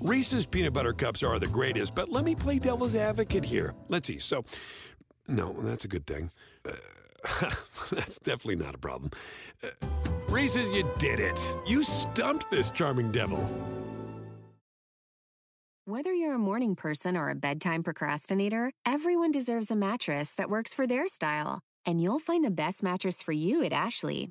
Reese's peanut butter cups are the greatest, but let me play devil's advocate here. Let's see. So, no, that's a good thing. Uh, that's definitely not a problem. Uh, Reese's, you did it. You stumped this charming devil. Whether you're a morning person or a bedtime procrastinator, everyone deserves a mattress that works for their style. And you'll find the best mattress for you at Ashley.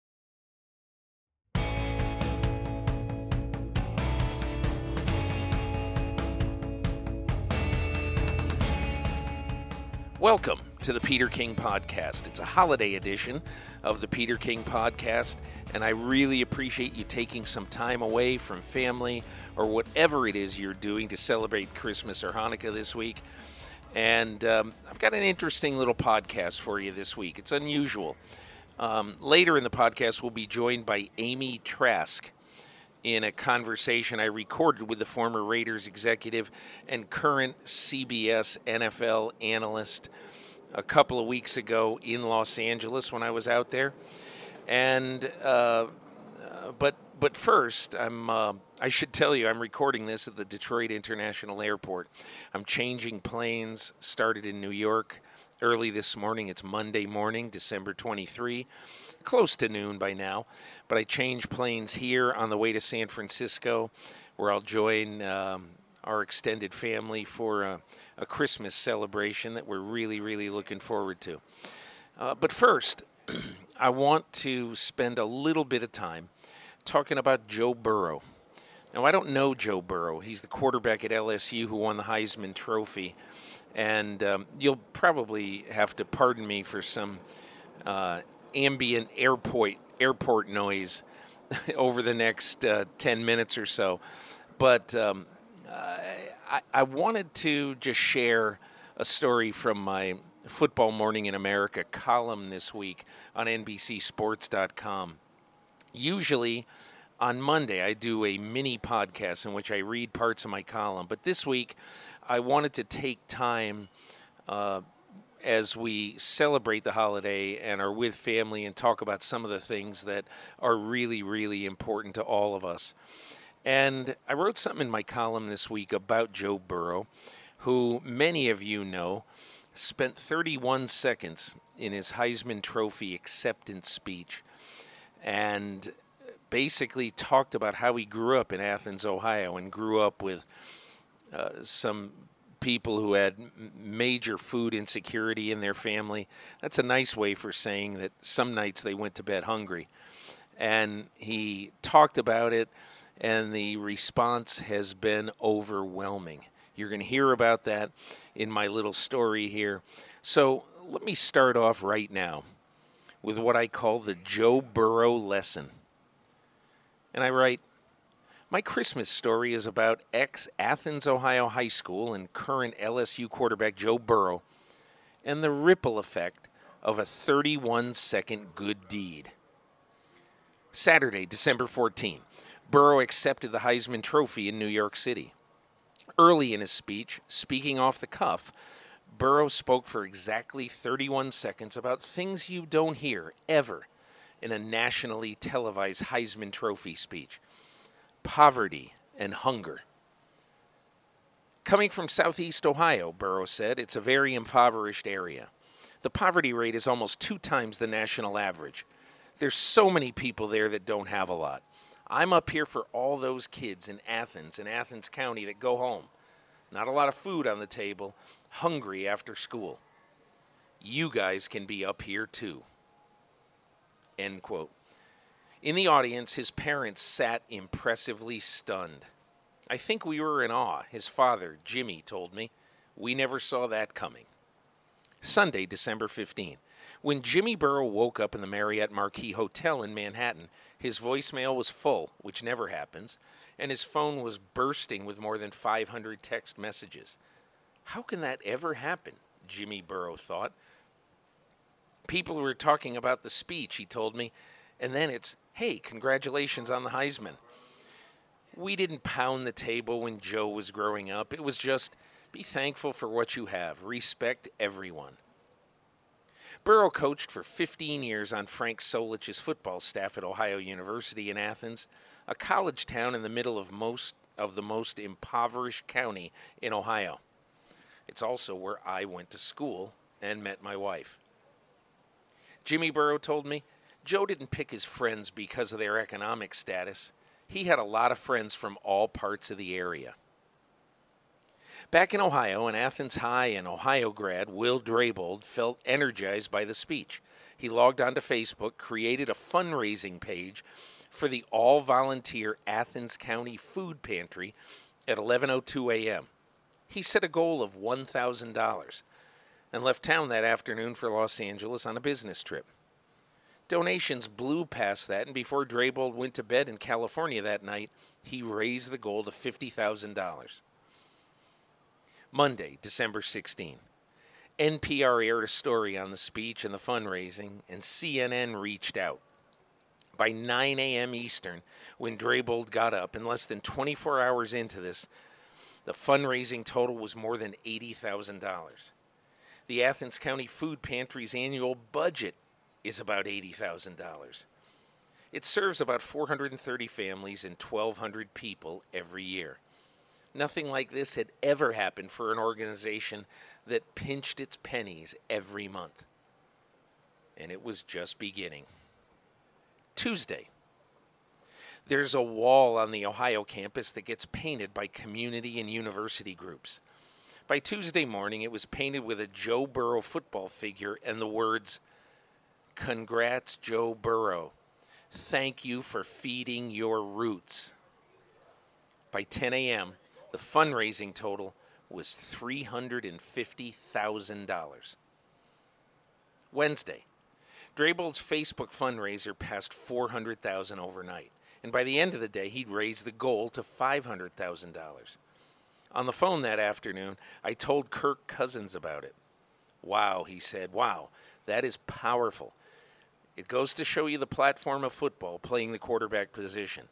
Welcome to the Peter King Podcast. It's a holiday edition of the Peter King Podcast, and I really appreciate you taking some time away from family or whatever it is you're doing to celebrate Christmas or Hanukkah this week. And um, I've got an interesting little podcast for you this week. It's unusual. Um, later in the podcast, we'll be joined by Amy Trask in a conversation I recorded with the former Raiders executive and current CBS NFL analyst a couple of weeks ago in Los Angeles when I was out there. And uh, but but first, I'm uh, I should tell you I'm recording this at the Detroit International Airport. I'm changing planes. Started in New York early this morning. It's Monday morning, December 23 close to noon by now. But I change planes here on the way to San Francisco, where I'll join um, our extended family for a, a, Christmas celebration that we're really, really looking forward to. Uh, but first, I want to spend a little bit of time talking about Joe Burrow. Now, I don't know Joe Burrow. He's the quarterback at LSU who won the Heisman Trophy. And um, you'll probably have to pardon me for some uh, ambient airport airport noise over the next uh, 10 minutes or so. But um, I, I wanted to just share a story from my Football Morning in America column this week on NBCSports.com. Usually on Monday, I do a mini podcast in which I read parts of my column, but this week I wanted to take time. Uh, as we celebrate the holiday and are with family and talk about some of the things that are really, really important to all of us. And I wrote something in my column this week about Joe Burrow, who many of you know spent 31 seconds in his Heisman Trophy acceptance speech and basically talked about how he grew up in Athens, Ohio, and grew up with uh, some people who had major food insecurity in their family. That's a nice way for saying that some nights they went to bed hungry. And he talked about it, and the response has been overwhelming. You're going to hear about that in my little story here. So let me start off right now with what I call the Joe Burrow lesson. And I write, my Christmas story is about ex Athens, Ohio High School and current LSU quarterback Joe Burrow and the ripple effect of a 31 second good deed. Saturday, December 14. Burrow accepted the Heisman Trophy in New York City. Early in his speech, speaking off the cuff, Burrow spoke for exactly 31 seconds about things you don't hear ever in a nationally televised Heisman Trophy speech poverty, and hunger. Coming from southeast Ohio, Burrow said, it's a very impoverished area. The poverty rate is almost two times the national average. There's so many people there that don't have a lot. I'm up here for all those kids in Athens and Athens County that go home. Not a lot of food on the table, hungry after school. You guys can be up here too. End quote. In the audience, his parents sat impressively stunned. I think we were in awe, his father, Jimmy, told me. We never saw that coming. Sunday, December 15. When Jimmy Burrow woke up in the Marriott Marquis Hotel in Manhattan, his voicemail was full, which never happens, and his phone was bursting with more than 500 text messages. How can that ever happen? Jimmy Burrow thought. People were talking about the speech, he told me, and then it's, hey, congratulations on the Heisman. We didn't pound the table when Joe was growing up. It was just be thankful for what you have, respect everyone. Burrow coached for 15 years on Frank Solich's football staff at Ohio University in Athens, a college town in the middle of most of the most impoverished county in Ohio. It's also where I went to school and met my wife. Jimmy Burrow told me Joe didn't pick his friends because of their economic status. He had a lot of friends from all parts of the area. Back in Ohio, an Athens High and Ohio grad, Will Drabold, felt energized by the speech. He logged onto Facebook, created a fundraising page for the all volunteer Athens County Food Pantry at 11:02 a.m. He set a goal of $1,000 and left town that afternoon for Los Angeles on a business trip. Donations blew past that, and before Drabold went to bed in California that night, he raised the goal to $50,000. Monday, December 16. NPR aired a story on the speech and the fundraising, and CNN reached out. By 9 a.m. Eastern, when Drabold got up, and less than 24 hours into this, the fundraising total was more than $80,000. The Athens County Food Pantry's annual budget is about $80,000. It serves about 430 families and 1,200 people every year. Nothing like this had ever happened for an organization that pinched its pennies every month. And it was just beginning. Tuesday. There's a wall on the Ohio campus that gets painted by community and university groups. By Tuesday morning, it was painted with a Joe Burrow football figure and the words, Congrats, Joe Burrow. Thank you for feeding your roots. By 10 a.m., the fundraising total was $350,000. Wednesday, Drabold's Facebook fundraiser passed 400,000 overnight, and by the end of the day, he'd raised the goal to $500,000. On the phone that afternoon, I told Kirk Cousins about it. Wow, he said, wow, that is powerful. It goes to show you the platform of football, playing the quarterback position.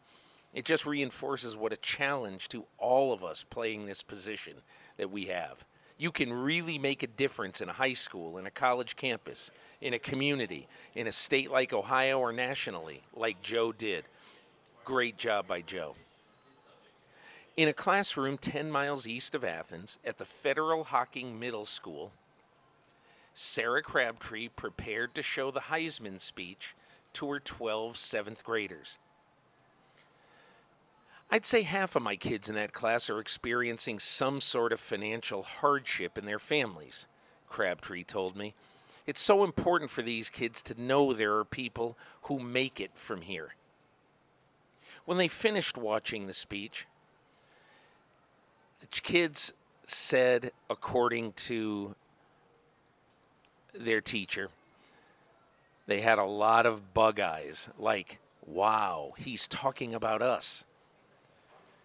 It just reinforces what a challenge to all of us playing this position that we have. You can really make a difference in a high school, in a college campus, in a community, in a state like Ohio or nationally, like Joe did. Great job by Joe. In a classroom 10 miles east of Athens at the Federal Hocking Middle School, Sarah Crabtree prepared to show the Heisman speech to her 12 seventh graders. I'd say half of my kids in that class are experiencing some sort of financial hardship in their families, Crabtree told me. It's so important for these kids to know there are people who make it from here. When they finished watching the speech, the kids said, according to their teacher, they had a lot of bug eyes, like, wow, he's talking about us.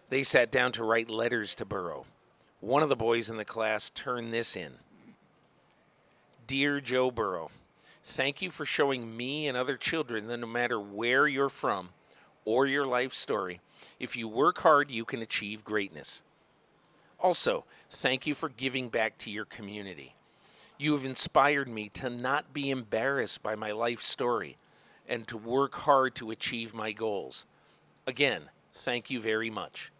They sat down to write letters to Burrow. One of the boys in the class turned this in Dear Joe Burrow, thank you for showing me and other children that no matter where you're from or your life story, if you work hard, you can achieve greatness. Also, thank you for giving back to your community. You have inspired me to not be embarrassed by my life story and to work hard to achieve my goals. Again, thank you very much.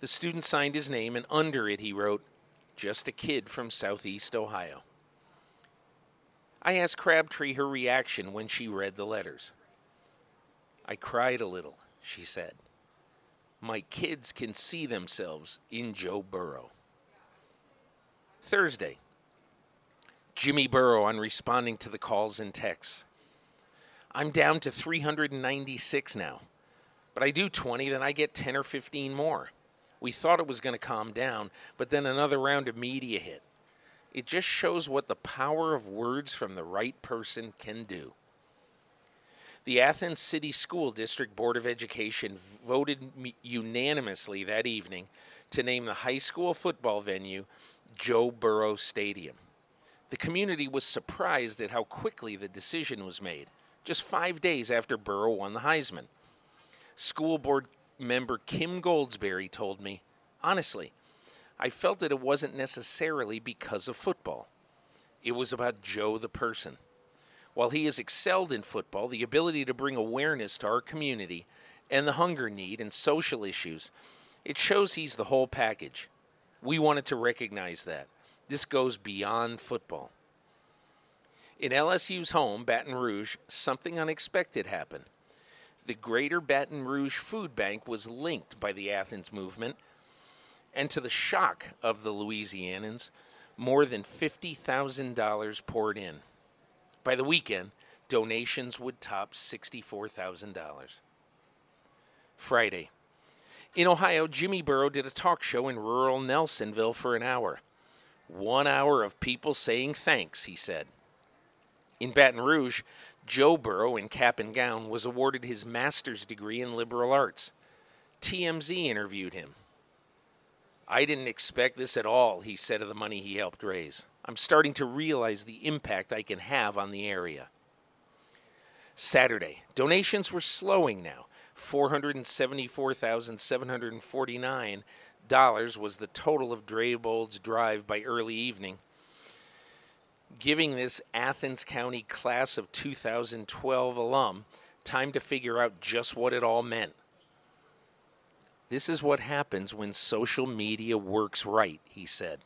The student signed his name, and under it he wrote, Just a kid from Southeast Ohio. I asked Crabtree her reaction when she read the letters. I cried a little, she said. My kids can see themselves in Joe Burrow. Thursday, Jimmy Burrow on responding to the calls and texts. I'm down to 396 now, but I do 20, then I get 10 or 15 more. We thought it was going to calm down, but then another round of media hit. It just shows what the power of words from the right person can do. The Athens City School District Board of Education voted unanimously that evening to name the high school football venue Joe Burrow Stadium. The community was surprised at how quickly the decision was made, just five days after Burrow won the Heisman. School board member Kim Goldsberry told me, honestly, I felt that it wasn't necessarily because of football. It was about Joe the person. While he has excelled in football, the ability to bring awareness to our community and the hunger need and social issues, it shows he's the whole package. We wanted to recognize that. This goes beyond football. In LSU's home, Baton Rouge, something unexpected happened. The Greater Baton Rouge Food Bank was linked by the Athens movement, and to the shock of the Louisianans, more than $50,000 poured in. By the weekend, donations would top $64,000. Friday. In Ohio, Jimmy Burrow did a talk show in rural Nelsonville for an hour. One hour of people saying thanks, he said. In Baton Rouge, Joe Burrow, in cap and gown, was awarded his master's degree in liberal arts. TMZ interviewed him. I didn't expect this at all, he said of the money he helped raise. I'm starting to realize the impact I can have on the area. Saturday, donations were slowing now. $474,749 was the total of Drabold's drive by early evening giving this Athens County class of 2012 alum time to figure out just what it all meant. This is what happens when social media works right, he said.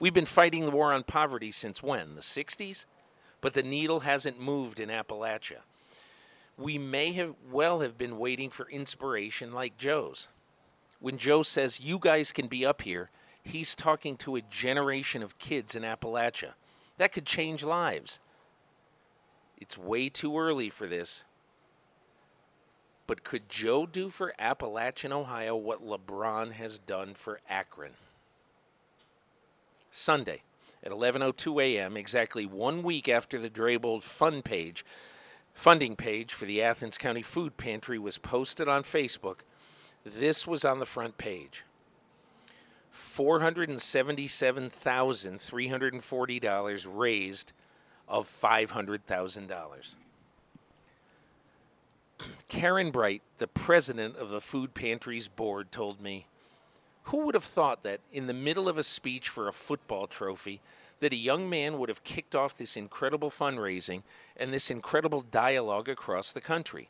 We've been fighting the war on poverty since when? The 60s? But the needle hasn't moved in Appalachia. We may have well have been waiting for inspiration like Joe's. When Joe says, You guys can be up here, he's talking to a generation of kids in Appalachia. That could change lives. It's way too early for this. But could Joe do for Appalachian, Ohio, what LeBron has done for Akron? Sunday at 11:02 a.m., exactly one week after the Drabold Fund page, funding page for the Athens County Food Pantry was posted on Facebook, this was on the front page. $477,340 raised of $500,000. Karen Bright, the president of the Food Pantries board, told me, Who would have thought that in the middle of a speech for a football trophy, that a young man would have kicked off this incredible fundraising and this incredible dialogue across the country?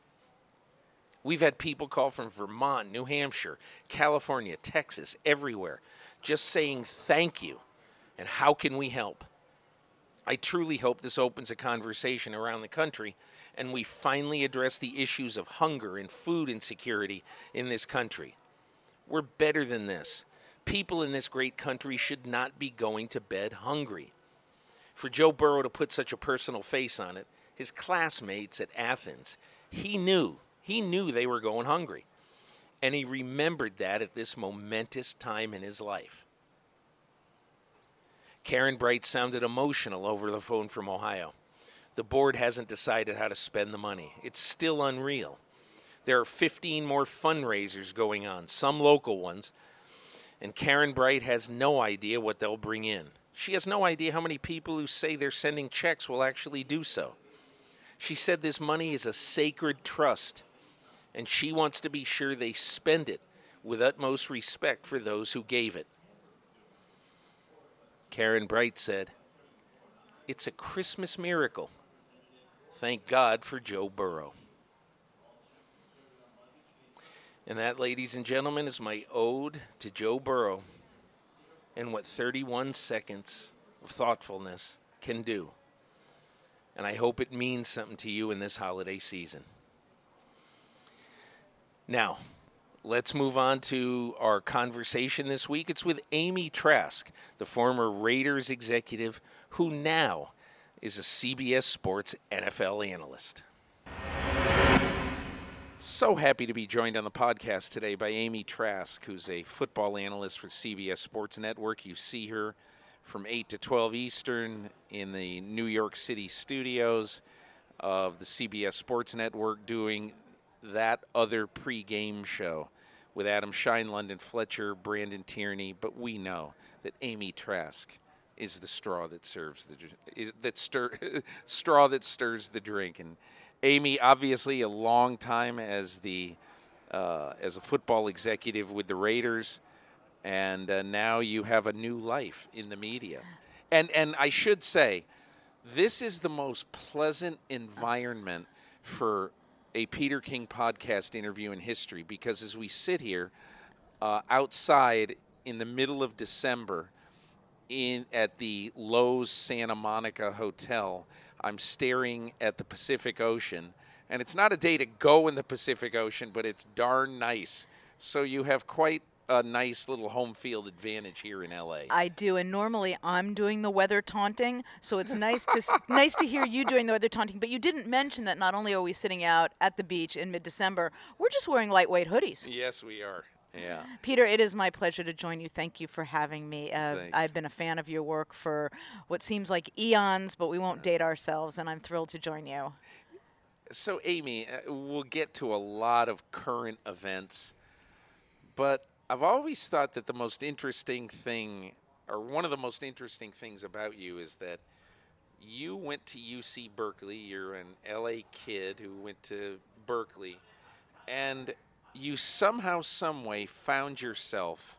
We've had people call from Vermont, New Hampshire, California, Texas, everywhere, just saying thank you and how can we help. I truly hope this opens a conversation around the country and we finally address the issues of hunger and food insecurity in this country. We're better than this. People in this great country should not be going to bed hungry. For Joe Burrow to put such a personal face on it, his classmates at Athens, he knew he knew they were going hungry. And he remembered that at this momentous time in his life. Karen Bright sounded emotional over the phone from Ohio. The board hasn't decided how to spend the money. It's still unreal. There are 15 more fundraisers going on, some local ones, and Karen Bright has no idea what they'll bring in. She has no idea how many people who say they're sending checks will actually do so. She said this money is a sacred trust and she wants to be sure they spend it with utmost respect for those who gave it. Karen Bright said, It's a Christmas miracle. Thank God for Joe Burrow. And that, ladies and gentlemen, is my ode to Joe Burrow and what 31 seconds of thoughtfulness can do. And I hope it means something to you in this holiday season. Now, let's move on to our conversation this week. It's with Amy Trask, the former Raiders executive who now is a CBS Sports NFL analyst. So happy to be joined on the podcast today by Amy Trask, who's a football analyst for CBS Sports Network. You see her from 8 to 12 Eastern in the New York City studios of the CBS Sports Network doing that other pre-game show with Adam Schein, London Fletcher, Brandon Tierney, but we know that Amy Trask is the straw that serves the is, that stir straw that stirs the drink. And Amy, obviously, a long time as the uh, as a football executive with the Raiders, and uh, now you have a new life in the media. And and I should say, this is the most pleasant environment for a Peter King podcast interview in history because as we sit here uh, outside in the middle of December in at the Loews Santa Monica Hotel, I'm staring at the Pacific Ocean, and it's not a day to go in the Pacific Ocean, but it's darn nice. So you have quite a nice little home field advantage here in LA. I do, and normally I'm doing the weather taunting, so it's nice to nice to hear you doing the weather taunting. But you didn't mention that not only are we sitting out at the beach in mid-December, we're just wearing lightweight hoodies. yes, we are. Yeah. Peter, it is my pleasure to join you. Thank you for having me. Uh. I've been a fan of your work for what seems like eons, but we won't date ourselves, and I'm thrilled to join you. So, Amy, uh, we'll get to a lot of current events, but I've always thought that the most interesting thing, or one of the most interesting things about you, is that you went to UC Berkeley. You're an LA kid who went to Berkeley, and you somehow, someway found yourself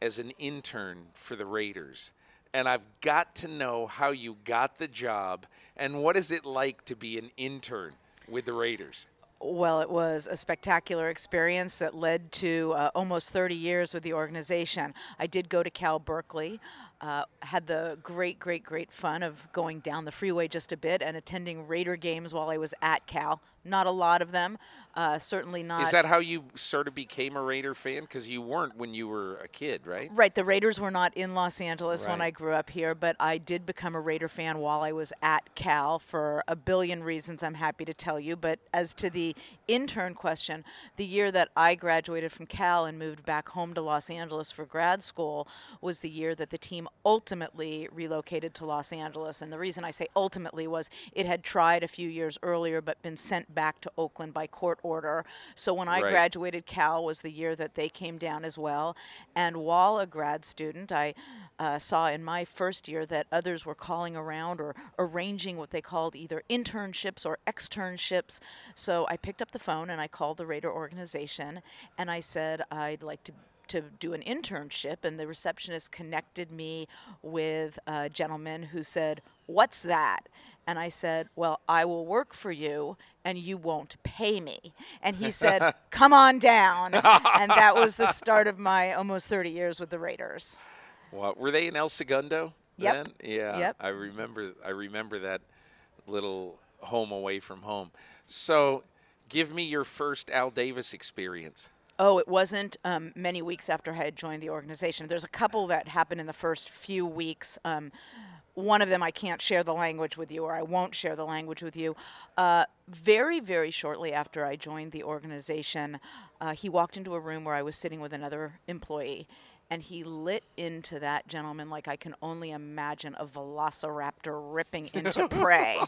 as an intern for the Raiders. And I've got to know how you got the job and what is it like to be an intern with the Raiders? Well, it was a spectacular experience that led to uh, almost 30 years with the organization. I did go to Cal Berkeley, uh, had the great, great, great fun of going down the freeway just a bit and attending Raider games while I was at Cal. Not a lot of them, uh, certainly not. Is that how you sort of became a Raider fan? Because you weren't when you were a kid, right? Right, the Raiders were not in Los Angeles when I grew up here, but I did become a Raider fan while I was at Cal for a billion reasons I'm happy to tell you. But as to the intern question, the year that I graduated from Cal and moved back home to Los Angeles for grad school was the year that the team ultimately relocated to Los Angeles. And the reason I say ultimately was it had tried a few years earlier but been sent back to Oakland by court order. So when I Right. graduated, Cal was the year that they came down as well. And while a grad student, I uh, saw in my first year that others were calling around or arranging what they called either internships or externships. So I picked up the phone and I called the Raider organization and I said, I'd like to to do an internship and the receptionist connected me with a gentleman who said what's that and i said well i will work for you and you won't pay me and he said come on down and that was the start of my almost 30 years with the raiders What, were they in El Segundo? Yep. Then? Yeah. Yep. I remember. I remember that little home away from home. So, give me your first Al Davis experience. Oh, it wasn't um, many weeks after I had joined the organization. There's a couple that happened in the first few weeks. Um, one of them I can't share the language with you, or I won't share the language with you. Uh, very, very shortly after I joined the organization, uh, he walked into a room where I was sitting with another employee, and he lit into that gentleman like I can only imagine a velociraptor ripping into prey.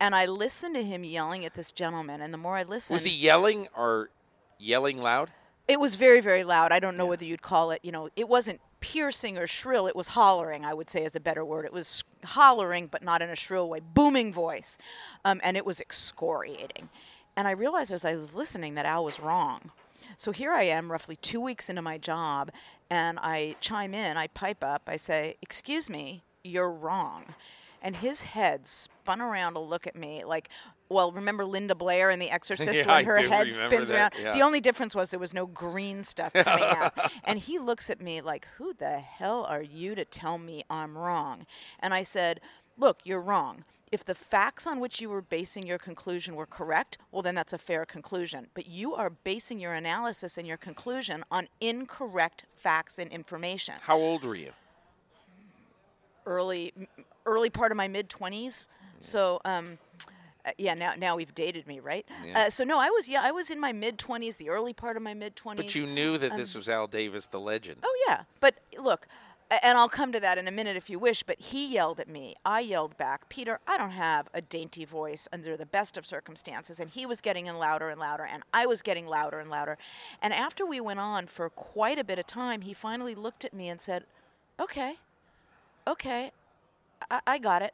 and I listened to him yelling at this gentleman, and the more I listened, Was he yelling or yelling loud? it was very, very loud. I don't know whether you'd call it, you know, it wasn't piercing or shrill. It was hollering, I would say is a better word. It was hollering, but not in a shrill way, booming voice. Um, and it was excoriating. And I realized as I was listening that Al was wrong. So here I am, roughly two weeks into my job, and I chime in, I pipe up, I say, Excuse me, you're wrong. And his head spun around to look at me like, well, remember Linda Blair in The Exorcist Yeah, when her head spins that, around? yeah. The only difference was there was no green stuff coming out. And he looks at me like, Who the hell are you to tell me I'm wrong? And I said, Look, you're wrong. If the facts on which you were basing your conclusion were correct, well, then that's a fair conclusion. But you are basing your analysis and your conclusion on incorrect facts and information. How old were you? Early, early part of my mid 20s. So, um, uh, yeah, now now we've dated me, right? Yeah. Uh, so no, I was yeah, I was in my mid 20s, the early part of my mid 20s. But you knew that this was Al Davis, the legend. Oh yeah, but look, and I'll come to that in a minute if you wish. But he yelled at me. I yelled back, Peter. I don't have a dainty voice under the best of circumstances. And he was getting in louder and louder, and I was getting louder and louder. And after we went on for quite a bit of time, he finally looked at me and said, "Okay." okay, I, I got it.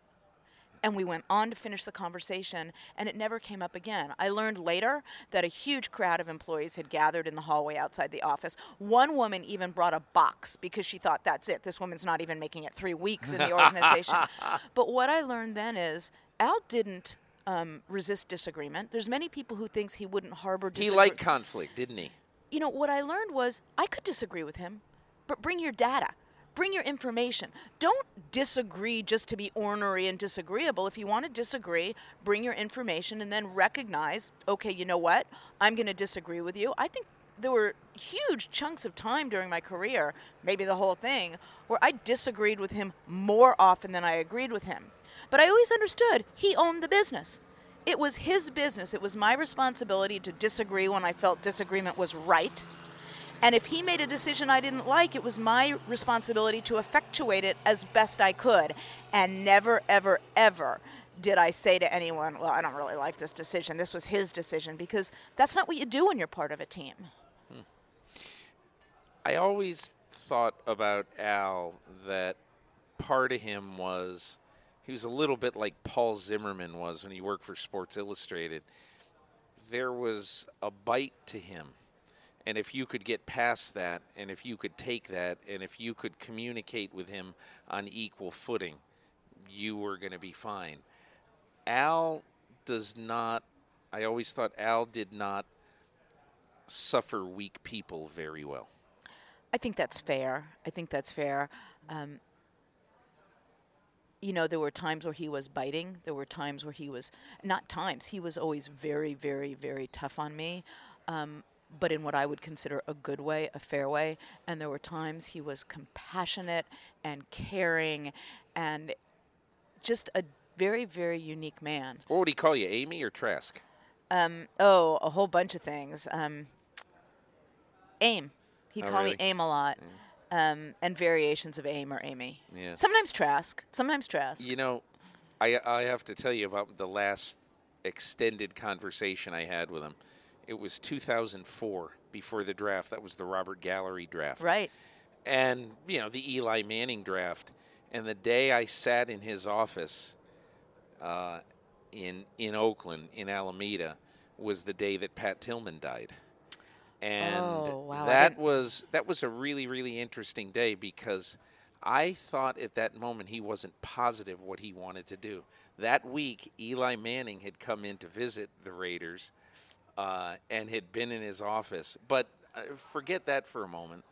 And we went on to finish the conversation, and it never came up again. I learned later that a huge crowd of employees had gathered in the hallway outside the office. One woman even brought a box because she thought, that's it. This woman's not even making it three weeks in the organization. but what I learned then is Al didn't um, resist disagreement. There's many people who thinks he wouldn't harbor disagreement. He liked conflict, didn't he? you know, what I learned was I could disagree with him, but bring your data. Bring your information. Don't disagree just to be ornery and disagreeable. If you want to disagree, bring your information and then recognize, okay, you know what? I'm going to disagree with you. I think there were huge chunks of time during my career, maybe the whole thing, where I disagreed with him more often than I agreed with him. But I always understood he owned the business. It was his business. It was my responsibility to disagree when I felt disagreement was right. And if he made a decision I didn't like, it was my responsibility to effectuate it as best I could. And never, ever, ever did I say to anyone, Well, I don't really like this decision. This was his decision, because that's not what you do when you're part of a team. Hmm. I always thought about Al that part of him was he was a little bit like Paul Zimmerman was when he worked for Sports Illustrated. There was a bite to him. And if you could get past that, and if you could take that, and if you could communicate with him on equal footing, you were going to be fine. Al does not, I always thought Al did not suffer weak people very well. I think that's fair. I think that's fair. Um, you know, there were times where he was biting. There were times where he was not times. He was always very, very, very tough on me, um, but in what I would consider a good way, a fair way. And there were times he was compassionate and caring, and just a very, very unique man. What would he call you, Amy or Trask? Um, oh, a whole bunch of things. Um, aim. He'd Oh, call really? me Aim a lot. Um, and variations of Aim or Amy. Yeah. Sometimes Trask. Sometimes Trask. You know, I I have to tell you about the last extended conversation I had with him. It was 2004 before the draft. That was the Robert Gallery draft. Right. and you know the Eli Manning draft. And the day I sat in his office uh, in in Oakland, in Alameda, was the day that Pat Tillman died. And Oh, wow. That was that was a really really interesting day because I thought at that moment he wasn't positive what he wanted to do. That week, Eli Manning had come in to visit the Raiders uh, and had been in his office. But uh, forget that for a moment.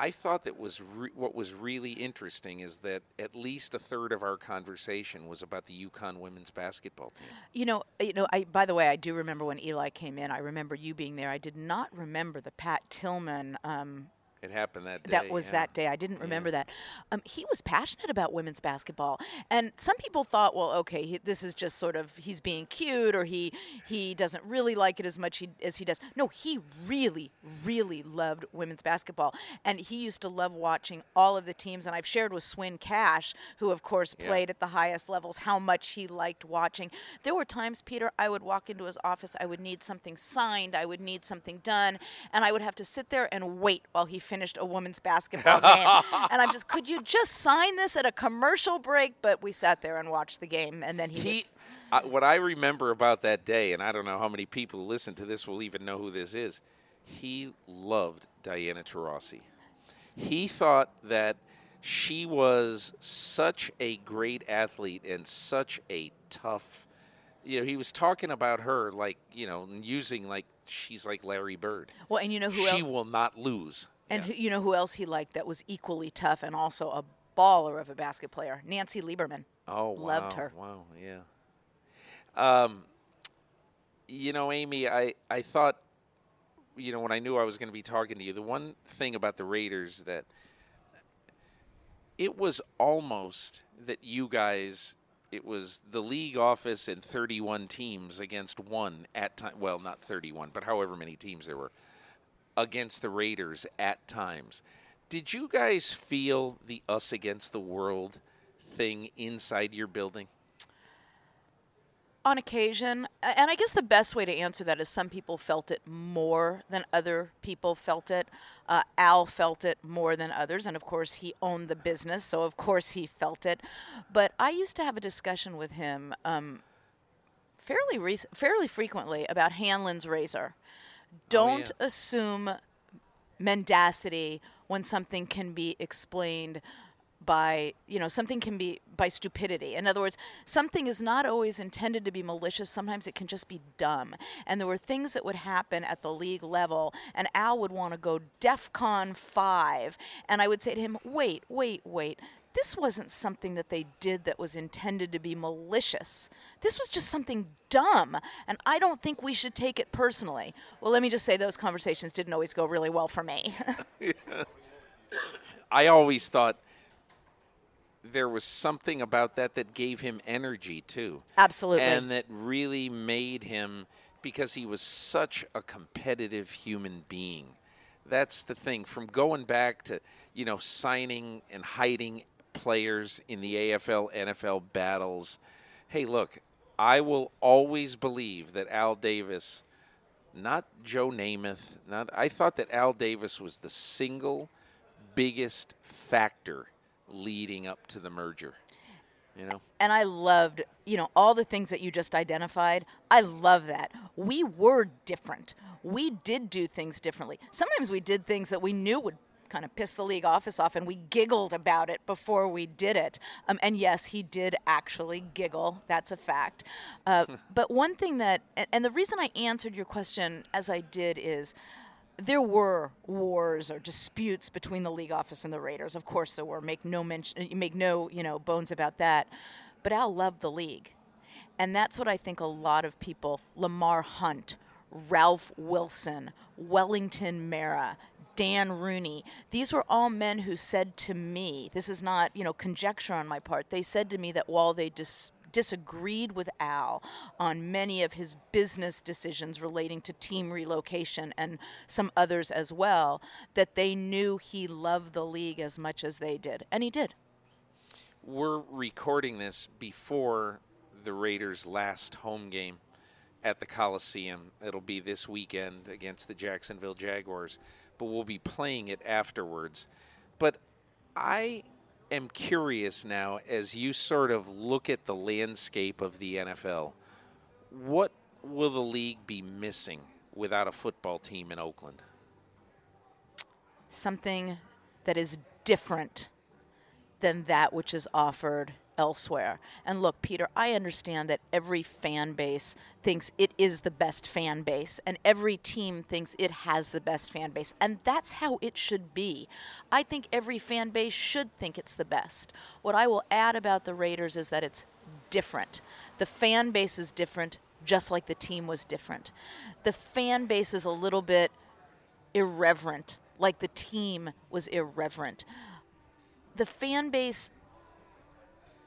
I thought that was re- what was really interesting is that at least a third of our conversation was about the UConn women's basketball team. You know, you know. I by the way, I do remember when Eli came in. I remember you being there. I did not remember the Pat Tillman. Um, It happened that day. that was yeah. that day. I didn't remember that. Um, he was passionate about women's basketball, and some people thought, well, okay, he, this is just sort of he's being cute, or he he doesn't really like it as much he, as he does. No, he really, really loved women's basketball, and he used to love watching all of the teams. And I've shared with Swin Cash, who of course played at the highest levels, how much he liked watching. There were times, Peter, I would walk into his office, I would need something signed, I would need something done, and I would have to sit there and wait while he finished a women's basketball game. and I'm just, could you just sign this at a commercial break? But we sat there and watched the game, and then he, He, uh, what I remember about that day, and I don't know how many people who listen to this will even know who this is. He loved Diana Taurasi. He thought that she was such a great athlete and such a tough. You know, he was talking about her like you know, using like she's like Larry Bird. well, and you know who she else? will not lose. And Yeah. who, you know who else he liked that was equally tough and also a baller of a basket player? Nancy Lieberman. Oh, wow. Loved her. Wow, yeah. Um, you know, Amy, I, I thought, you know, when I knew I was going to be talking to you, the one thing about the Raiders that it was almost that you guys, it was the league office and 31 teams against one at time. Well, not 31, but however many teams there were against the Raiders at times. Did you guys feel the us against the world thing inside your building? on occasion, and I guess the best way to answer that is some people felt it more than other people felt it. Uh, Al felt it more than others, and of course, he owned the business, so of course he felt it. But I used to have a discussion with him um, fairly rec- fairly frequently about Hanlon's razor. Oh, Don't yeah. assume mendacity when something can be explained by you know something can be by stupidity. In other words something is not always intended to be malicious. Sometimes it can just be dumb. And there were things that would happen at the league level and al would want to go defcon 5 and i would say to him wait wait wait this wasn't something that they did that was intended to be malicious. This was just something dumb, and I don't think we should take it personally. Well, let me just say those conversations didn't always go really well for me. yeah. I always thought there was something about that that gave him energy too. Absolutely. And that really made him because he was such a competitive human being. That's the thing from going back to, you know, signing and hiding players in the AFL NFL battles. Hey, look, I will always believe that Al Davis not Joe Namath, not I thought that Al Davis was the single biggest factor leading up to the merger. You know? And I loved, you know, all the things that you just identified. I love that. We were different. We did do things differently. Sometimes we did things that we knew would kind of pissed the league office off, and we giggled about it before we did it. Um, and yes, he did actually giggle. That's a fact. Uh, but one thing that, and the reason I answered your question as I did is, there were wars or disputes between the league office and the Raiders. Of course, there were. Make no mention, make no you know bones about that. But Al loved the league, and that's what I think a lot of people, Lamar Hunt, Ralph Wilson, Wellington Mara, Dan Rooney. These were all men who said to me, this is not, you know, conjecture on my part. They said to me that while they dis- disagreed with Al on many of his business decisions relating to team relocation and some others as well, that they knew he loved the league as much as they did. And he did. We're recording this before the Raiders' last home game at the Coliseum. It'll be this weekend against the Jacksonville Jaguars but we'll be playing it afterwards. But I am curious now as you sort of look at the landscape of the NFL, what will the league be missing without a football team in Oakland? Something that is different than that which is offered elsewhere. And look, Peter, I understand that every fan base thinks it is the best fan base, and every team thinks it has the best fan base. And that's how it should be. I think every fan base should think it's the best. What I will add about the Raiders is that it's different. The fan base is different, just like the team was different. The fan base is a little bit irreverent, like the team was irreverent. The fan base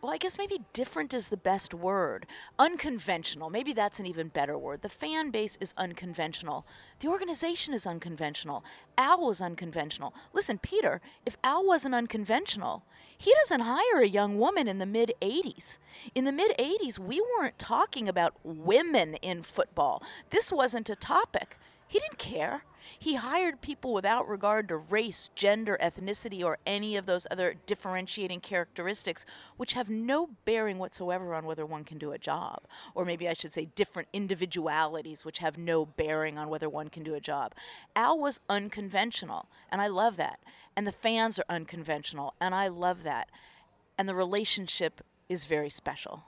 well, I guess maybe different is the best word. Unconventional. Maybe that's an even better word. The fan base is unconventional. The organization is unconventional. Al was unconventional. Listen, Peter, if Al wasn't unconventional, he doesn't hire a young woman in the mid 80s. In the mid 80s, we weren't talking about women in football. This wasn't a topic. He didn't care. He hired people without regard to race, gender, ethnicity, or any of those other differentiating characteristics, which have no bearing whatsoever on whether one can do a job. Or maybe I should say different individualities, which have no bearing on whether one can do a job. Al was unconventional, and I love that. And the fans are unconventional, and I love that. And the relationship is very special.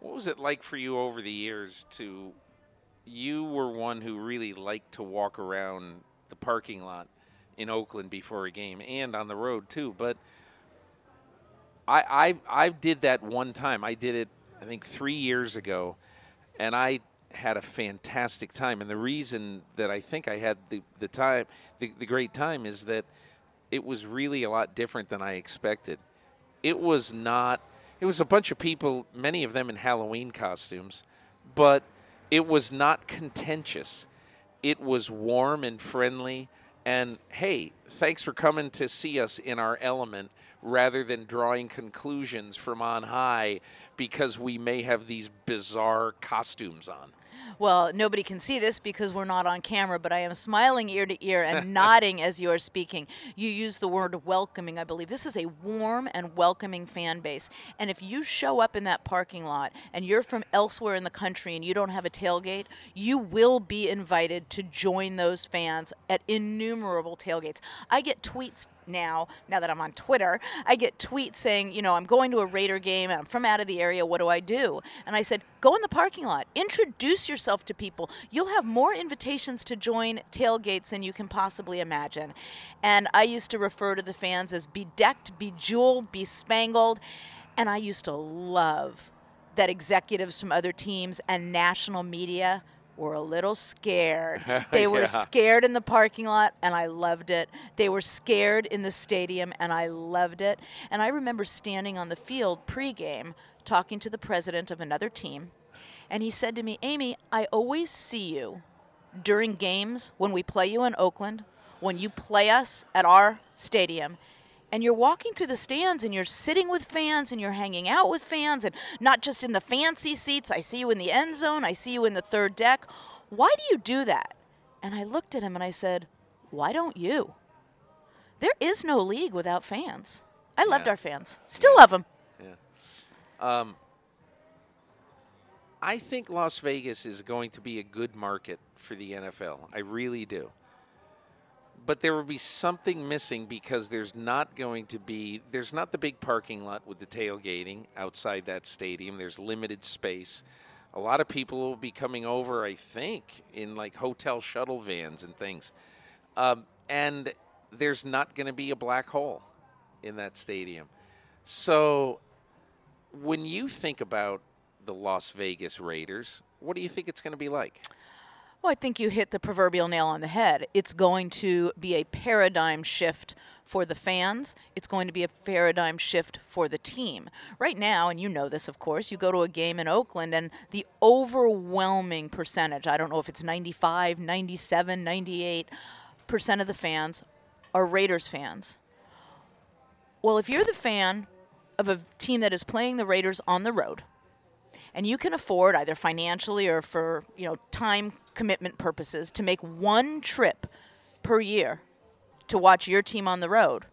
What was it like for you over the years to you were one who really liked to walk around the parking lot in Oakland before a game and on the road too. But I I I did that one time. I did it I think three years ago, and I had a fantastic time. And the reason that I think I had the the time the, the great time is that it was really a lot different than I expected. It was not. It was a bunch of people, many of them in Halloween costumes, but it was not contentious. It was warm and friendly. And hey, thanks for coming to see us in our element. rather than drawing conclusions from on high because we may have these bizarre costumes on. Well, nobody can see this because we're not on camera, but I am smiling ear to ear and nodding as you are speaking. You use the word welcoming, I believe. This is a warm and welcoming fan base. And if you show up in that parking lot and you're from elsewhere in the country and you don't have a tailgate, you will be invited to join those fans at innumerable tailgates. I get tweets now, now that I'm on Twitter, I get tweets saying, you know, I'm going to a Raider game, I'm from out of the area, what do I do? And I said, go in the parking lot, introduce yourself to people. You'll have more invitations to join tailgates than you can possibly imagine. And I used to refer to the fans as bedecked, bejeweled, bespangled. And I used to love that executives from other teams and national media were a little scared. They were scared in the parking lot, and I loved it. They were scared in the stadium, and I loved it. And I remember standing on the field pregame talking to the president of another team, and he said to me, Amy, I always see you during games when we play you in Oakland, when you play us at our stadium, and you're walking through the stands and you're sitting with fans and you're hanging out with fans and not just in the fancy seats. I see you in the end zone, I see you in the third deck. Why do you do that? And I looked at him and I said, Why don't you? There is no league without fans. I loved Yeah. our fans. Still love them. Yeah. Um, I think Las Vegas is going to be a good market for the NFL. I really do. But there will be something missing because there's not going to be there's not the big parking lot with the tailgating outside that stadium. There's limited space. A lot of people will be coming over, I think, in like hotel shuttle vans and things. Um, and there's not going to be a black hole in that stadium. So when you think about the Las Vegas Raiders, what do you think it's going to be like? Well, I think you hit the proverbial nail on the head. It's going to be a paradigm shift for the fans. It's going to be a paradigm shift for the team. Right now, and you know this, of course, you go to a game in Oakland, and the overwhelming percentage I don't know if it's 95, 97, 98 percent of the fans are Raiders fans. Well, if you're the fan of a team that is playing the Raiders on the road, and you can afford either financially or for you know time commitment purposes to make one trip per year to watch your team on the road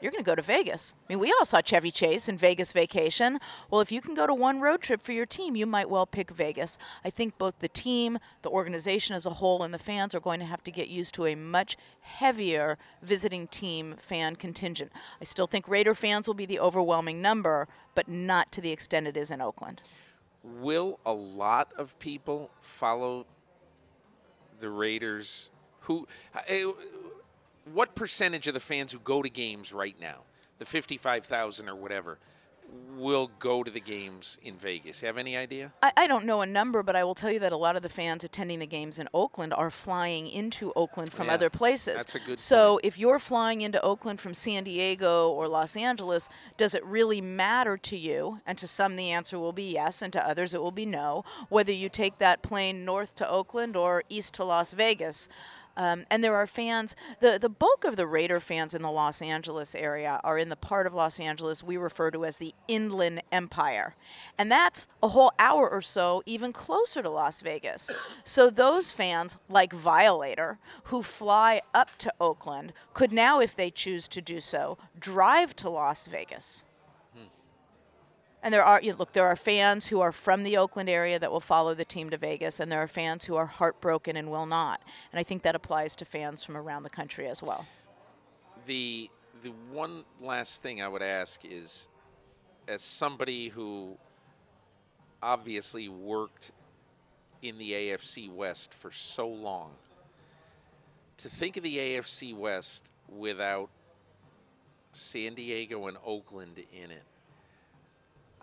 you're going to go to Vegas. I mean, we all saw Chevy Chase in Vegas Vacation. Well, if you can go to one road trip for your team, you might well pick Vegas. I think both the team, the organization as a whole, and the fans are going to have to get used to a much heavier visiting team fan contingent. I still think Raider fans will be the overwhelming number, but not to the extent it is in Oakland. Will a lot of people follow the Raiders? Who? What percentage of the fans who go to games right now, the fifty-five thousand or whatever, will go to the games in Vegas? You have any idea? I, I don't know a number, but I will tell you that a lot of the fans attending the games in Oakland are flying into Oakland from Yeah, other places. that's a good So point. if you're flying into Oakland from San Diego or Los Angeles, does it really matter to you? And to some, the answer will be yes, and to others, it will be no. Whether you take that plane north to Oakland or east to Las Vegas. Um, and there are fans. The the bulk of the Raider fans in the Los Angeles area are in the part of Los Angeles we refer to as the Inland Empire, and that's a whole hour or so even closer to Las Vegas. So those fans, like Violator, who fly up to Oakland, could now, if they choose to do so, drive to Las Vegas. And there are, you know, look, there are fans who are from the Oakland area that will follow the team to Vegas, and there are fans who are heartbroken and will not. And I think that applies to fans from around the country as well. the the one last thing I would ask is, as somebody who obviously worked in the AFC West for so long, to think of the AFC West without San Diego and Oakland in it.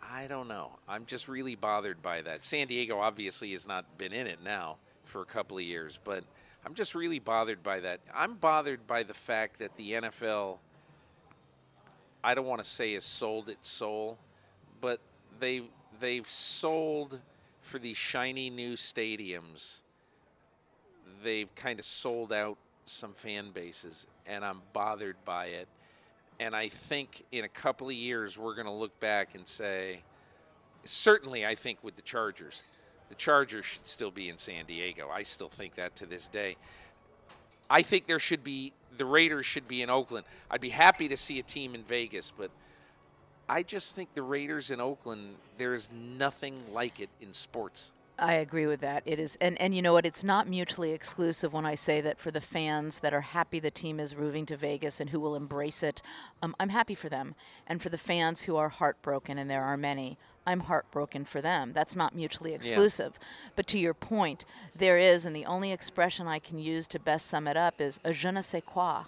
I don't know. I'm just really bothered by that. San Diego obviously has not been in it now for a couple of years, but I'm just really bothered by that. I'm bothered by the fact that the NFL, I don't want to say has sold its soul, but they they've sold for these shiny new stadiums. They've kind of sold out some fan bases, and I'm bothered by it. And I think in a couple of years, we're going to look back and say, certainly, I think with the Chargers, the Chargers should still be in San Diego. I still think that to this day. I think there should be, the Raiders should be in Oakland. I'd be happy to see a team in Vegas, but I just think the Raiders in Oakland, there is nothing like it in sports. I agree with that. It is, and, and you know what? It's not mutually exclusive when I say that for the fans that are happy the team is moving to Vegas and who will embrace it, um, I'm happy for them. And for the fans who are heartbroken, and there are many, I'm heartbroken for them. That's not mutually exclusive. Yeah. But to your point, there is, and the only expression I can use to best sum it up is a je ne sais quoi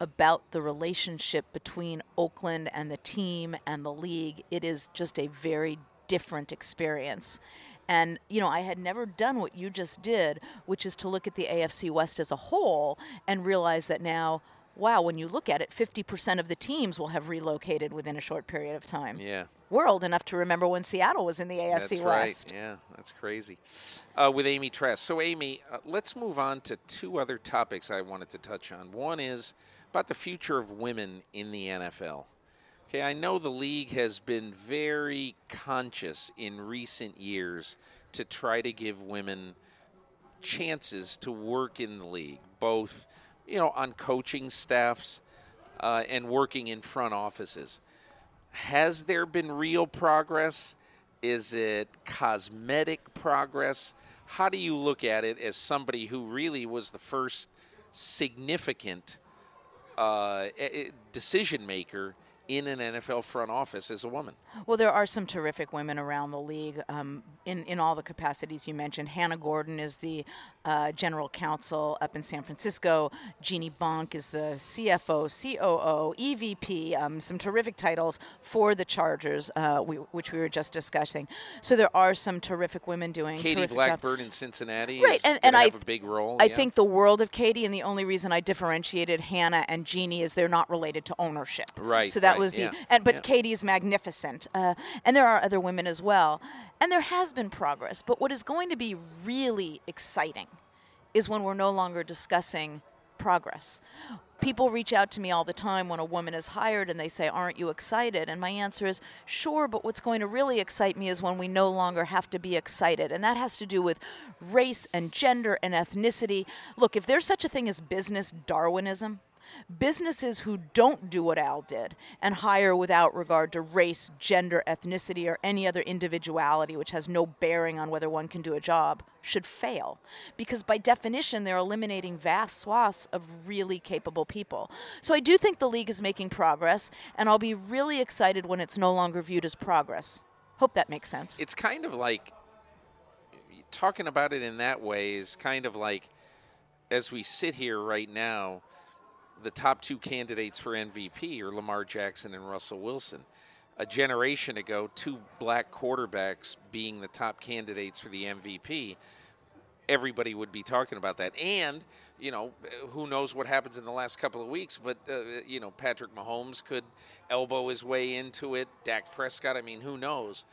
about the relationship between Oakland and the team and the league. It is just a very different experience. And, you know, I had never done what you just did, which is to look at the AFC West as a whole and realize that now, wow, when you look at it, 50% of the teams will have relocated within a short period of time. Yeah. We're old enough to remember when Seattle was in the AFC that's West. Right. Yeah, that's crazy. Uh, with Amy Trask. So, Amy, uh, let's move on to two other topics I wanted to touch on. One is about the future of women in the NFL. Okay, I know the league has been very conscious in recent years to try to give women chances to work in the league, both, you know, on coaching staffs uh, and working in front offices. Has there been real progress? Is it cosmetic progress? How do you look at it as somebody who really was the first significant uh, decision maker in an NFL front office as a woman. Well, there are some terrific women around the league um, in, in all the capacities you mentioned. Hannah Gordon is the uh, general counsel up in San Francisco. Jeannie Bonk is the CFO, COO, EVP, um, some terrific titles for the Chargers, uh, we, which we were just discussing. So there are some terrific women doing Katie Blackburn in Cincinnati right, and, and I, have a big role. I yeah. think the world of Katie, and the only reason I differentiated Hannah and Jeannie is they're not related to ownership. Right. So that right, was the, yeah, and but yeah. Katie is magnificent, uh, and there are other women as well, and there has been progress. But what is going to be really exciting is when we're no longer discussing progress. People reach out to me all the time when a woman is hired and they say, Aren't you excited? And my answer is, Sure, but what's going to really excite me is when we no longer have to be excited. And that has to do with race and gender and ethnicity. Look, if there's such a thing as business Darwinism, Businesses who don't do what Al did and hire without regard to race, gender, ethnicity, or any other individuality which has no bearing on whether one can do a job should fail. Because by definition, they're eliminating vast swaths of really capable people. So I do think the league is making progress, and I'll be really excited when it's no longer viewed as progress. Hope that makes sense. It's kind of like talking about it in that way is kind of like as we sit here right now the top two candidates for MVP are Lamar Jackson and Russell Wilson. A generation ago, two black quarterbacks being the top candidates for the MVP, everybody would be talking about that. And, you know, who knows what happens in the last couple of weeks, but, uh, you know, Patrick Mahomes could elbow his way into it. Dak Prescott, I mean, who knows?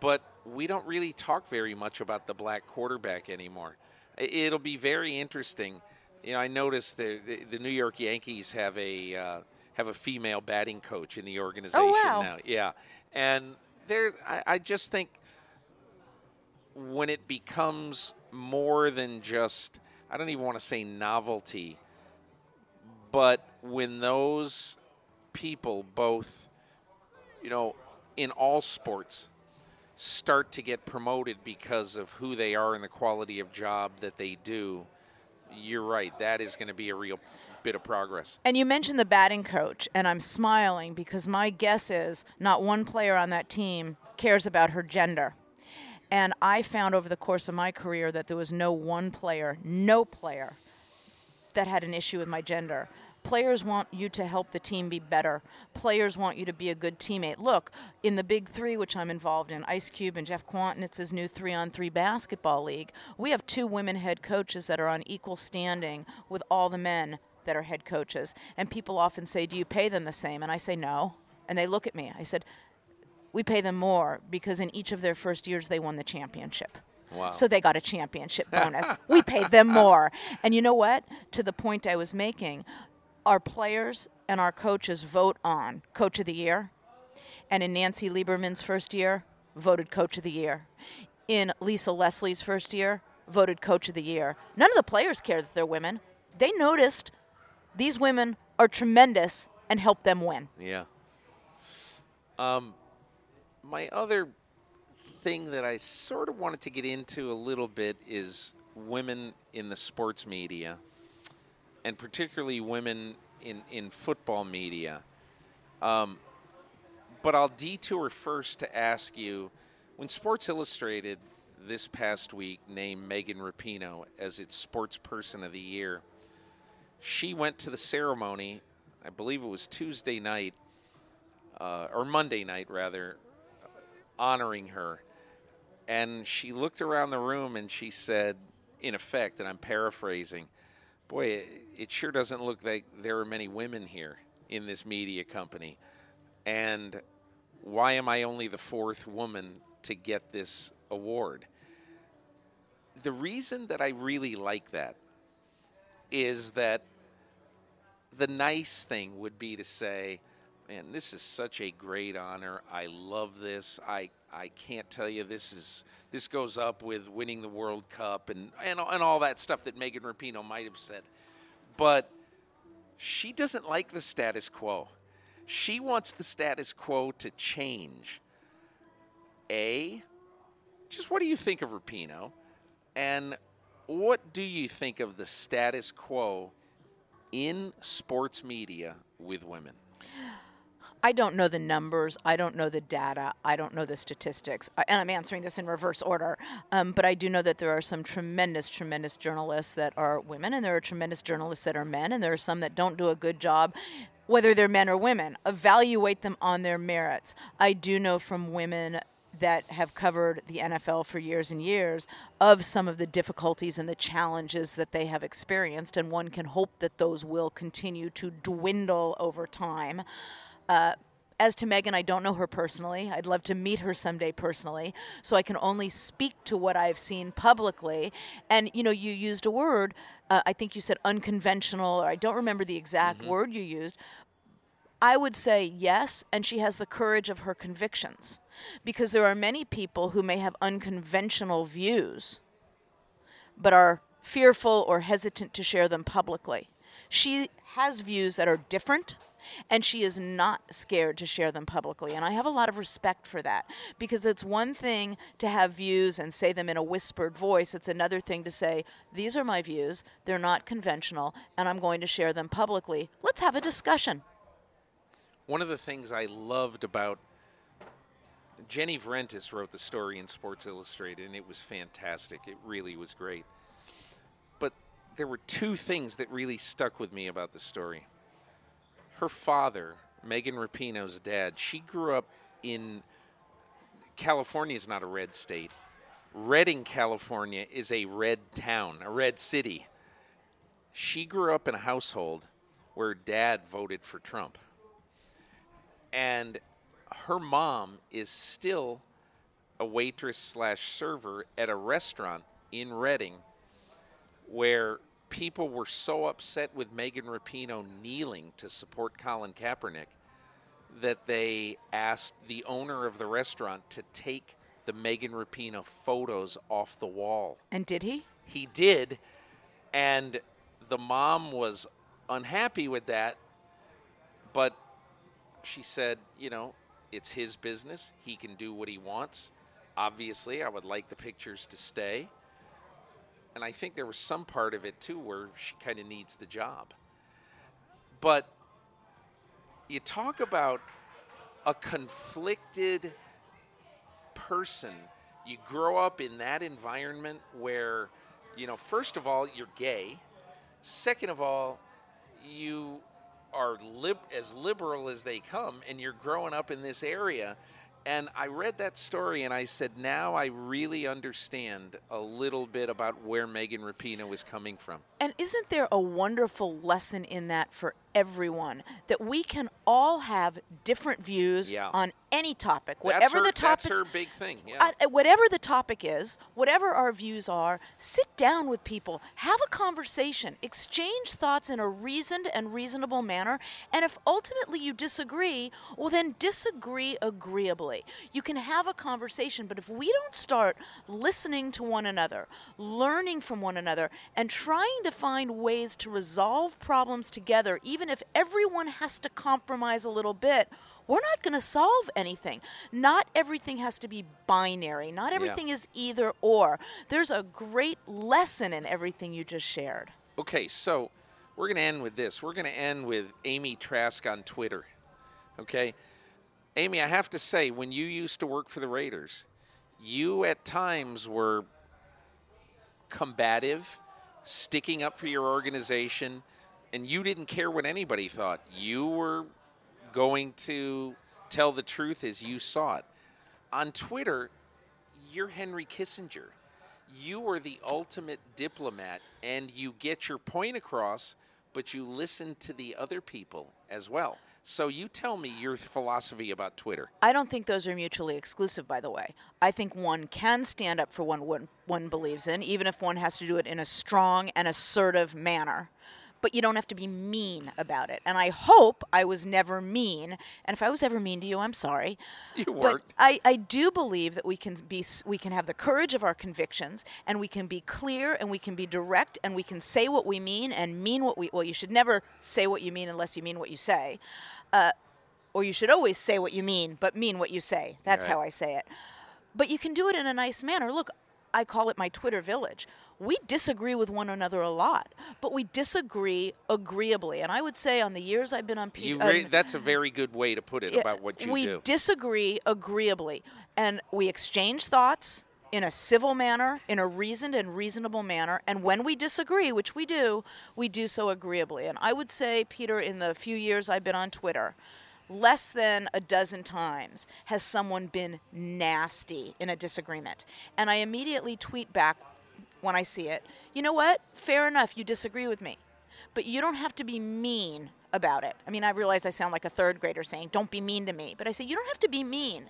But we don't really talk very much about the black quarterback anymore. It'll be very interesting you know, I noticed the, the, the New York Yankees have a uh, have a female batting coach in the organization oh, wow. now. Yeah, and there's I, I just think when it becomes more than just, I don't even want to say novelty, but when those people, both, you know, in all sports, start to get promoted because of who they are and the quality of job that they do you're right. That is going to be a real bit of progress. And you mentioned the batting coach, and I'm smiling because my guess is not one player on that team cares about her gender. And I found over the course of my career that there was no one player, no player, that had an issue with my gender. Players want you to help the team be better. Players want you to be a good teammate. Look, in the Big Three, which I'm involved in, Ice Cube and Jeff Kwatinetz's new three on three basketball league, we have two women head coaches that are on equal standing with all the men that are head coaches. And people often say, Do you pay them the same? And I say, No. And they look at me. I said, We pay them more because in each of their first years they won the championship. Wow. So they got a championship bonus. we paid them more. And you know what? To the point I was making, our players and our coaches vote on Coach of the Year. And in Nancy Lieberman's first year, voted Coach of the Year. In Lisa Leslie's first year, voted Coach of the Year. None of the players care that they're women. They noticed these women are tremendous and help them win. Yeah. Um, my other thing that I sort of wanted to get into a little bit is women in the sports media, and particularly women in, in football media. Um, but I'll detour first to ask you when Sports Illustrated this past week named Megan Rapinoe as its Sports Person of the Year, she went to the ceremony, I believe it was Tuesday night, uh, or Monday night rather, honoring her. And she looked around the room and she said, in effect, and I'm paraphrasing, boy, it, sure doesn't look like there are many women here in this media company. And why am I only the fourth woman to get this award? The reason that I really like that is that the nice thing would be to say, man, this is such a great honor. I love this. I I can't tell you this is this goes up with winning the World Cup and and, and all that stuff that Megan Rapinoe might have said. But she doesn't like the status quo. She wants the status quo to change. A, just what do you think of Rapinoe? And what do you think of the status quo in sports media with women? I don't know the numbers. I don't know the data. I don't know the statistics. And I'm answering this in reverse order. Um, but I do know that there are some tremendous, tremendous journalists that are women, and there are tremendous journalists that are men, and there are some that don't do a good job. Whether they're men or women, evaluate them on their merits. I do know from women that have covered the NFL for years and years of some of the difficulties and the challenges that they have experienced, and one can hope that those will continue to dwindle over time. Uh, as to Megan, I don't know her personally. I'd love to meet her someday personally. So I can only speak to what I've seen publicly. And, you know, you used a word, uh, I think you said unconventional, or I don't remember the exact mm-hmm. word you used. I would say yes, and she has the courage of her convictions. Because there are many people who may have unconventional views, but are fearful or hesitant to share them publicly. She has views that are different and she is not scared to share them publicly. And I have a lot of respect for that because it's one thing to have views and say them in a whispered voice, it's another thing to say, These are my views, they're not conventional, and I'm going to share them publicly. Let's have a discussion. One of the things I loved about Jenny Vrentas wrote the story in Sports Illustrated, and it was fantastic. It really was great. But there were two things that really stuck with me about the story her father, Megan Rapinoe's dad, she grew up in California is not a red state. Redding, California is a red town, a red city. She grew up in a household where dad voted for Trump. And her mom is still a waitress slash server at a restaurant in Redding where people were so upset with Megan Rapinoe kneeling to support Colin Kaepernick that they asked the owner of the restaurant to take the Megan Rapinoe photos off the wall. And did he? He did. And the mom was unhappy with that, but she said, you know, it's his business. He can do what he wants. Obviously, I would like the pictures to stay and I think there was some part of it too where she kind of needs the job. But you talk about a conflicted person. You grow up in that environment where, you know, first of all, you're gay. Second of all, you are lib- as liberal as they come, and you're growing up in this area and I read that story and I said, now I really understand a little bit about where Megan Rapinoe was coming from. And isn't there a wonderful lesson in that for everyone that we can all have different views Yeah. on any topic, whatever her, the topic. That's her big thing. Yeah. I- whatever the topic is, whatever our views are, sit down with people, have a conversation, exchange thoughts in a reasoned and reasonable manner. And if ultimately you disagree, well, then disagree agreeably. You can have a conversation, but if we don't start listening to one another, learning from one another, and trying to find ways to resolve problems together, even if everyone has to compromise a little bit, we're not going to solve anything. Not everything has to be binary. Not everything is either or. There's a great lesson in everything you just shared. Okay, so we're going to end with this. We're going to end with Amy Trask on Twitter. Okay? Amy, I have to say, when you used to work for the Raiders, you at times were combative, sticking up for your organization, and you didn't care what anybody thought. You were going to tell the truth as you saw it. On Twitter, you're Henry Kissinger. You are the ultimate diplomat, and you get your point across, but you listen to the other people as well. So you tell me your philosophy about Twitter. I don't think those are mutually exclusive, by the way. I think one can stand up for what one, one believes in, even if one has to do it in a strong and assertive manner. But you don't have to be mean about it. And I hope I was never mean. And if I was ever mean to you, I'm sorry. You But weren't. I, I do believe that we can be we can have the courage of our convictions and we can be clear and we can be direct and we can say what we mean and mean what we well you should never say what you mean unless you mean what you say. Uh, or you should always say what you mean but mean what you say. That's Right. how I say it. But you can do it in a nice manner. Look, I call it my Twitter village. We disagree with one another a lot, but we disagree agreeably. And I would say on the years I've been on P- You um, re- that's a very good way to put it yeah, about what you we do. We disagree agreeably, and we exchange thoughts in a civil manner, in a reasoned and reasonable manner. And when we disagree, which we do, we do so agreeably. And I would say, Peter, in the few years I've been on Twitter, less than a dozen times has someone been nasty in a disagreement. And I immediately tweet back when I see it, you know what? Fair enough, you disagree with me. But you don't have to be mean about it. I mean, I realize I sound like a third grader saying, don't be mean to me. But I say, you don't have to be mean.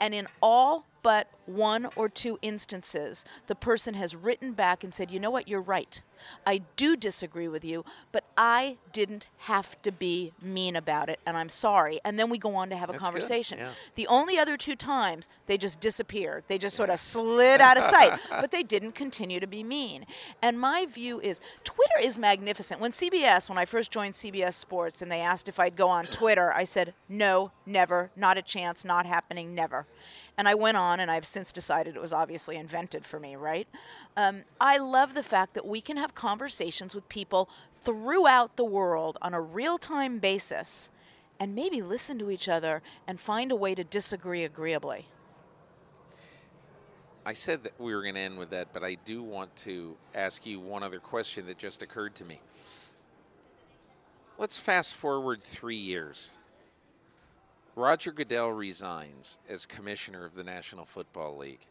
And in all but one or two instances, the person has written back and said, you know what, you're right. I do disagree with you, but I didn't have to be mean about it, and I'm sorry. And then we go on to have a That's conversation. yeah. The only other two times, they just disappeared. They just sort of slid out of sight, but they didn't continue to be mean. And my view is Twitter is magnificent. When CBS, when I first joined CBS Sports and they asked if I'd go on Twitter, I said, no, never, not a chance, not happening, never. And I went on, and I've since decided it was obviously invented for me, right? Um, I love the fact that we can have conversations with people throughout the world on a real time basis and maybe listen to each other and find a way to disagree agreeably. I said that we were going to end with that, but I do want to ask you one other question that just occurred to me. Let's fast forward three years. Roger Goodell resigns as commissioner of the National Football League.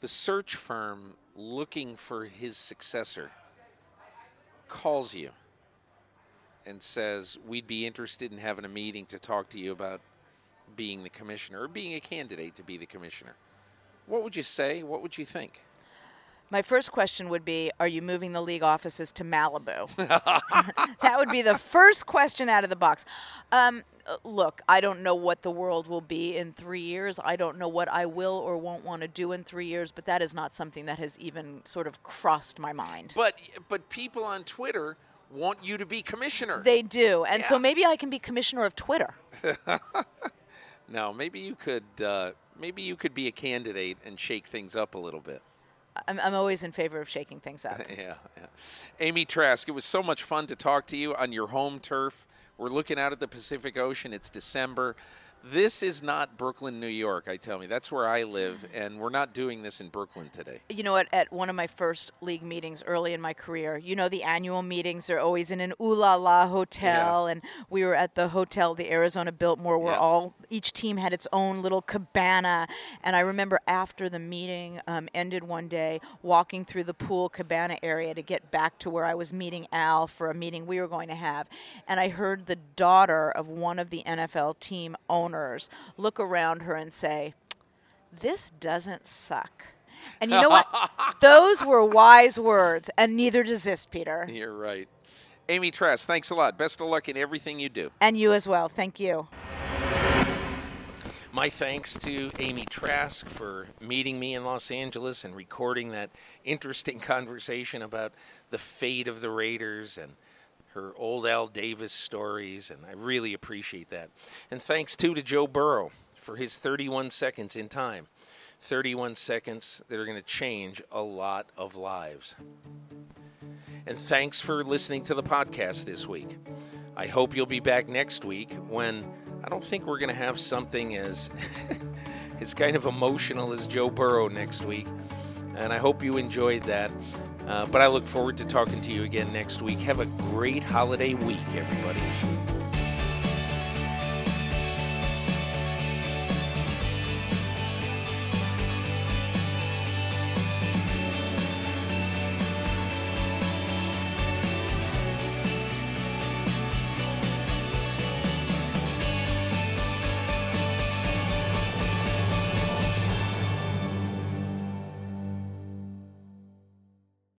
The search firm looking for his successor calls you and says, We'd be interested in having a meeting to talk to you about being the commissioner or being a candidate to be the commissioner. What would you say? What would you think? My first question would be Are you moving the league offices to Malibu? that would be the first question out of the box. Um, look, I don't know what the world will be in three years. I don't know what I will or won't want to do in three years, but that is not something that has even sort of crossed my mind. But but people on Twitter want you to be commissioner. They do. And so maybe I can be commissioner of Twitter. no, maybe you could uh, maybe you could be a candidate and shake things up a little bit. I'm, I'm always in favor of shaking things up. yeah, yeah. Amy Trask, it was so much fun to talk to you on your home turf. We're looking out at the Pacific Ocean. It's December. This is not Brooklyn, New York, I tell me. That's where I live, and we're not doing this in Brooklyn today. You know, at, at one of my first league meetings early in my career, you know, the annual meetings are always in an ooh la la hotel, Yeah. and we were at the hotel, the Arizona Biltmore, where Yeah. all each team had its own little cabana. And I remember after the meeting um, ended one day, walking through the pool cabana area to get back to where I was meeting Al for a meeting we were going to have, and I heard the daughter of one of the NFL team owners look around her and say, this doesn't suck. And you know what? Those were wise words, and neither does this, Peter. You're right. Amy Trask, thanks a lot. Best of luck in everything you do. And you as well. Thank you. My thanks to Amy Trask for meeting me in Los Angeles and recording that interesting conversation about the fate of the Raiders and her old Al Davis stories, and I really appreciate that. And thanks too to Joe Burrow for his 31 seconds in time. 31 seconds that are going to change a lot of lives. And thanks for listening to the podcast this week. I hope you'll be back next week when I don't think we're going to have something as as kind of emotional as Joe Burrow next week. And I hope you enjoyed that. Uh, but I look forward to talking to you again next week. Have a great holiday week, everybody.